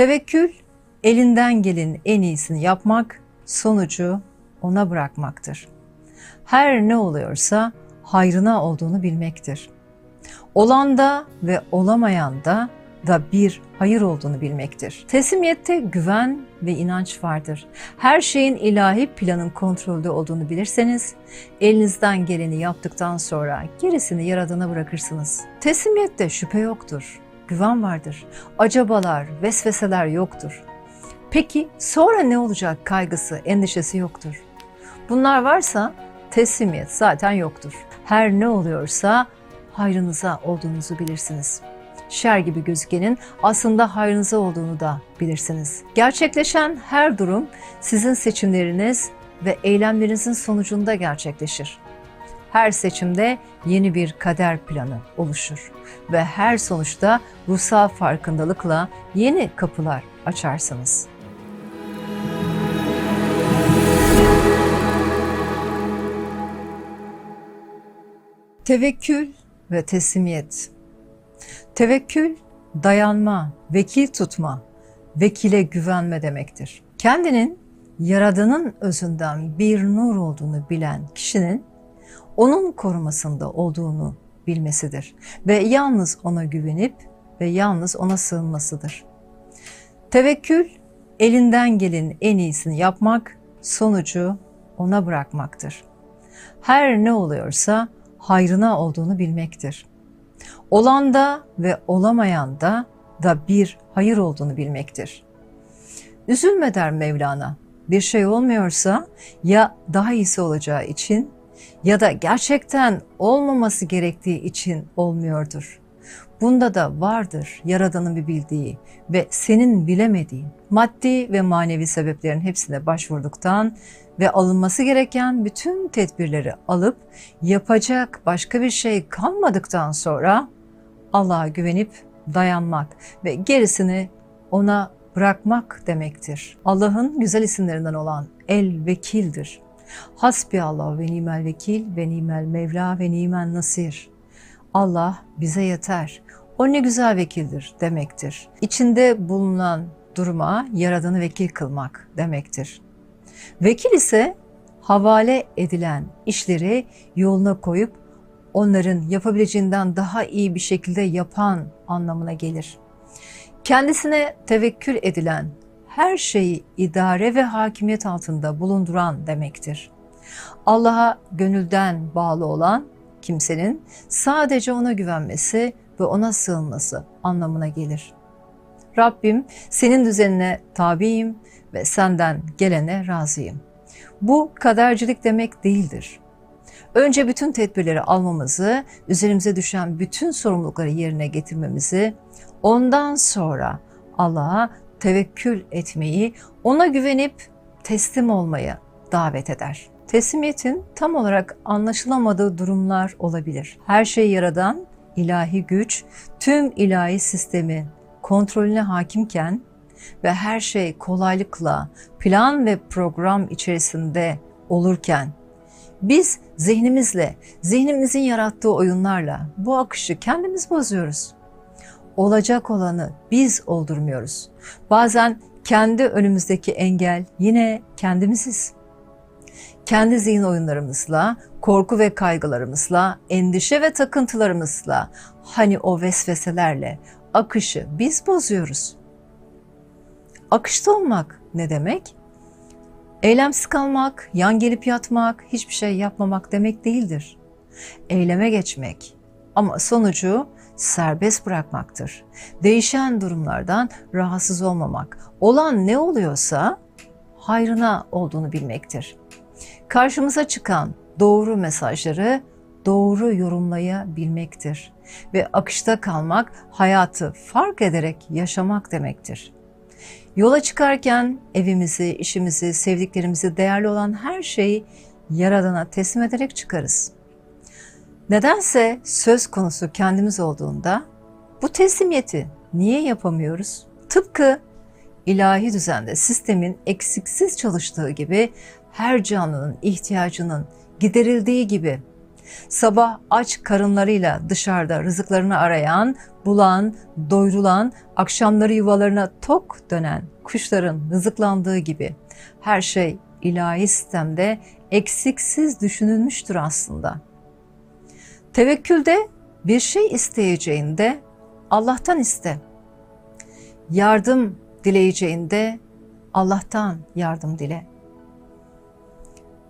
Tevekkül, elinden gelin en iyisini yapmak, sonucu ona bırakmaktır. Her ne oluyorsa hayrına olduğunu bilmektir. Olan da ve olamayan da da bir hayır olduğunu bilmektir. Teslimiyette güven ve inanç vardır. Her şeyin ilahi planın kontrolde olduğunu bilirseniz, elinizden geleni yaptıktan sonra gerisini yaradana bırakırsınız. Teslimiyette şüphe yoktur, güven vardır. Acabalar, vesveseler yoktur. Peki sonra ne olacak kaygısı, endişesi yoktur. Bunlar varsa teslimiyet zaten yoktur. Her ne oluyorsa hayrınıza olduğunuzu bilirsiniz. Şer gibi gözükenin aslında hayrınıza olduğunu da bilirsiniz. Gerçekleşen her durum sizin seçimleriniz ve eylemlerinizin sonucunda gerçekleşir. Her seçimde yeni bir kader planı oluşur ve her sonuçta ruhsal farkındalıkla yeni kapılar açarsınız. Tevekkül ve teslimiyet. Tevekkül, dayanma, vekil tutma, vekile güvenme demektir. Kendinin Yaradan'ın özünden bir nur olduğunu bilen kişinin onun korumasında olduğunu bilmesidir ve yalnız ona güvenip ve yalnız ona sığınmasıdır. Tevekkül, elinden gelin en iyisini yapmak, sonucu ona bırakmaktır. Her ne oluyorsa hayrına olduğunu bilmektir. Olan da ve olamayan da da bir hayır olduğunu bilmektir. Üzülme der Mevlana. Bir şey olmuyorsa ya daha iyisi olacağı için ya da gerçekten olmaması gerektiği için olmuyordur. Bunda da vardır Yaradan'ın bir bildiği ve senin bilemediğin maddi ve manevi sebeplerin hepsine başvurduktan ve alınması gereken bütün tedbirleri alıp yapacak başka bir şey kalmadıktan sonra Allah'a güvenip dayanmak ve gerisini ona bırakmak demektir. Allah'ın güzel isimlerinden olan El Vekil'dir. Hasbi Allah ve nimel vekil ve nimel Mevla ve nimel Nasir. Allah bize yeter. O ne güzel vekildir demektir. İçinde bulunan duruma yaradanı vekil kılmak demektir. Vekil ise havale edilen işleri yoluna koyup onların yapabileceğinden daha iyi bir şekilde yapan anlamına gelir. Kendisine tevekkül edilen, her şeyi idare ve hakimiyet altında bulunduran demektir. Allah'a gönülden bağlı olan kimsenin sadece ona güvenmesi ve ona sığınması anlamına gelir. Rabbim senin düzenine tabiyim ve senden gelene razıyım. Bu kadercilik demek değildir. Önce bütün tedbirleri almamızı, üzerimize düşen bütün sorumlulukları yerine getirmemizi, ondan sonra Allah'a tevekkül etmeyi, ona güvenip teslim olmaya davet eder. Teslimiyetin tam olarak anlaşılamadığı durumlar olabilir. Her şeyi yaradan ilahi güç, tüm ilahi sistemi kontrolüne hakimken ve her şey kolaylıkla plan ve program içerisinde olurken biz zihnimizle, zihnimizin yarattığı oyunlarla bu akışı kendimiz bozuyoruz. Olacak olanı biz oldurmuyoruz. Bazen kendi önümüzdeki engel yine kendimiziz. Kendi zihin oyunlarımızla, korku ve kaygılarımızla, endişe ve takıntılarımızla, hani o vesveselerle akışı biz bozuyoruz. Akışta olmak ne demek? Eylemsiz kalmak, yan gelip yatmak, hiçbir şey yapmamak demek değildir. Eyleme geçmek ama sonucu serbest bırakmaktır. Değişen durumlardan rahatsız olmamak, olan ne oluyorsa hayrına olduğunu bilmektir. Karşımıza çıkan doğru mesajları doğru yorumlayabilmektir ve akışta kalmak hayatı fark ederek yaşamak demektir. Yola çıkarken evimizi, işimizi, sevdiklerimizi, değerli olan her şeyi Yaradan'a teslim ederek çıkarız. Nedense söz konusu kendimiz olduğunda bu teslimiyeti niye yapamıyoruz? Tıpkı ilahi düzende sistemin eksiksiz çalıştığı gibi her canlının ihtiyacının giderildiği gibi Sabah aç karınlarıyla dışarıda rızıklarını arayan, bulan, doyurulan, akşamları yuvalarına tok dönen kuşların rızıklandığı gibi her şey ilahi sistemde eksiksiz düşünülmüştür aslında. Tevekkülde bir şey isteyeceğinde Allah'tan iste. Yardım dileyeceğinde Allah'tan yardım dile.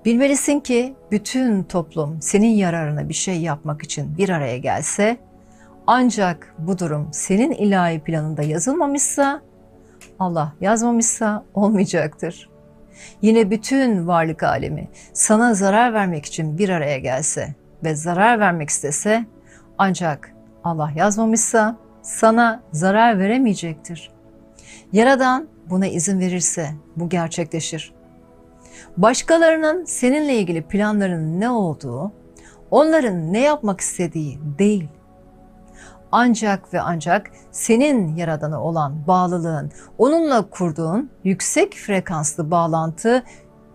Bilmelisin ki bütün toplum senin yararına bir şey yapmak için bir araya gelse ancak bu durum senin ilahi planında yazılmamışsa Allah yazmamışsa olmayacaktır. Yine bütün varlık alemi sana zarar vermek için bir araya gelse ve zarar vermek istese ancak Allah yazmamışsa sana zarar veremeyecektir. Yaradan buna izin verirse bu gerçekleşir. Başkalarının seninle ilgili planlarının ne olduğu, onların ne yapmak istediği değil. Ancak ve ancak senin yaradana olan bağlılığın, onunla kurduğun yüksek frekanslı bağlantı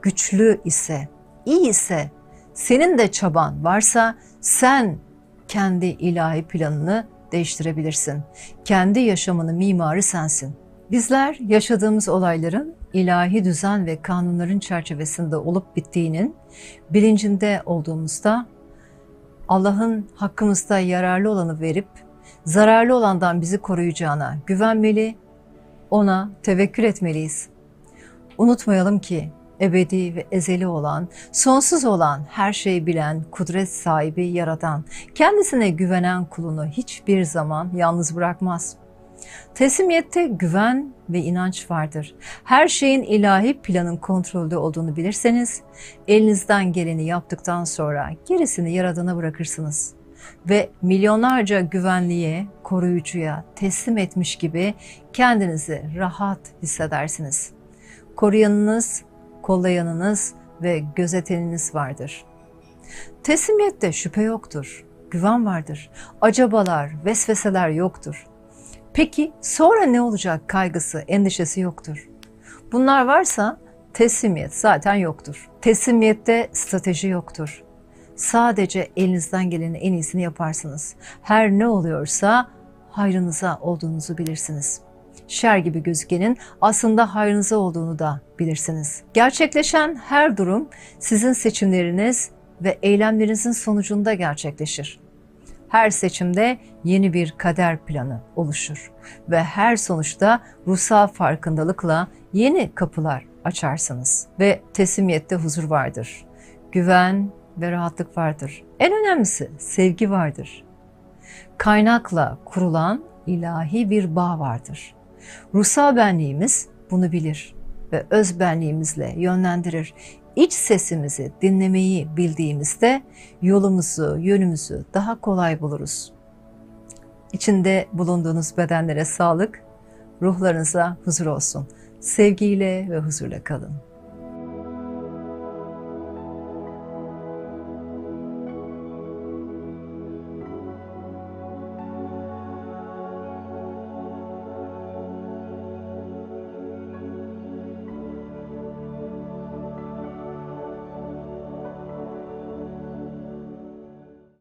güçlü ise, iyi ise, senin de çaban varsa sen kendi ilahi planını değiştirebilirsin. Kendi yaşamını mimarı sensin. Bizler yaşadığımız olayların ilahi düzen ve kanunların çerçevesinde olup bittiğinin bilincinde olduğumuzda Allah'ın hakkımızda yararlı olanı verip zararlı olandan bizi koruyacağına güvenmeli, ona tevekkül etmeliyiz. Unutmayalım ki ebedi ve ezeli olan, sonsuz olan, her şeyi bilen, kudret sahibi, yaradan, kendisine güvenen kulunu hiçbir zaman yalnız bırakmaz. Teslimiyette güven ve inanç vardır. Her şeyin ilahi planın kontrolde olduğunu bilirseniz, elinizden geleni yaptıktan sonra gerisini yaradana bırakırsınız. Ve milyonlarca güvenliğe, koruyucuya teslim etmiş gibi kendinizi rahat hissedersiniz. Koruyanınız, kollayanınız ve gözeteniniz vardır. Teslimiyette şüphe yoktur, güven vardır. Acabalar, vesveseler yoktur. Peki sonra ne olacak kaygısı, endişesi yoktur. Bunlar varsa teslimiyet zaten yoktur. Teslimiyette strateji yoktur. Sadece elinizden gelenin en iyisini yaparsınız. Her ne oluyorsa hayrınıza olduğunuzu bilirsiniz. Şer gibi gözükenin aslında hayrınıza olduğunu da bilirsiniz. Gerçekleşen her durum sizin seçimleriniz ve eylemlerinizin sonucunda gerçekleşir. Her seçimde yeni bir kader planı oluşur ve her sonuçta ruhsal farkındalıkla yeni kapılar açarsınız ve teslimiyette huzur vardır. Güven ve rahatlık vardır. En önemlisi sevgi vardır. Kaynakla kurulan ilahi bir bağ vardır. Ruhsal benliğimiz bunu bilir ve öz benliğimizle yönlendirir. İç sesimizi dinlemeyi bildiğimizde yolumuzu, yönümüzü daha kolay buluruz. İçinde bulunduğunuz bedenlere sağlık, ruhlarınıza huzur olsun. Sevgiyle ve huzurla kalın.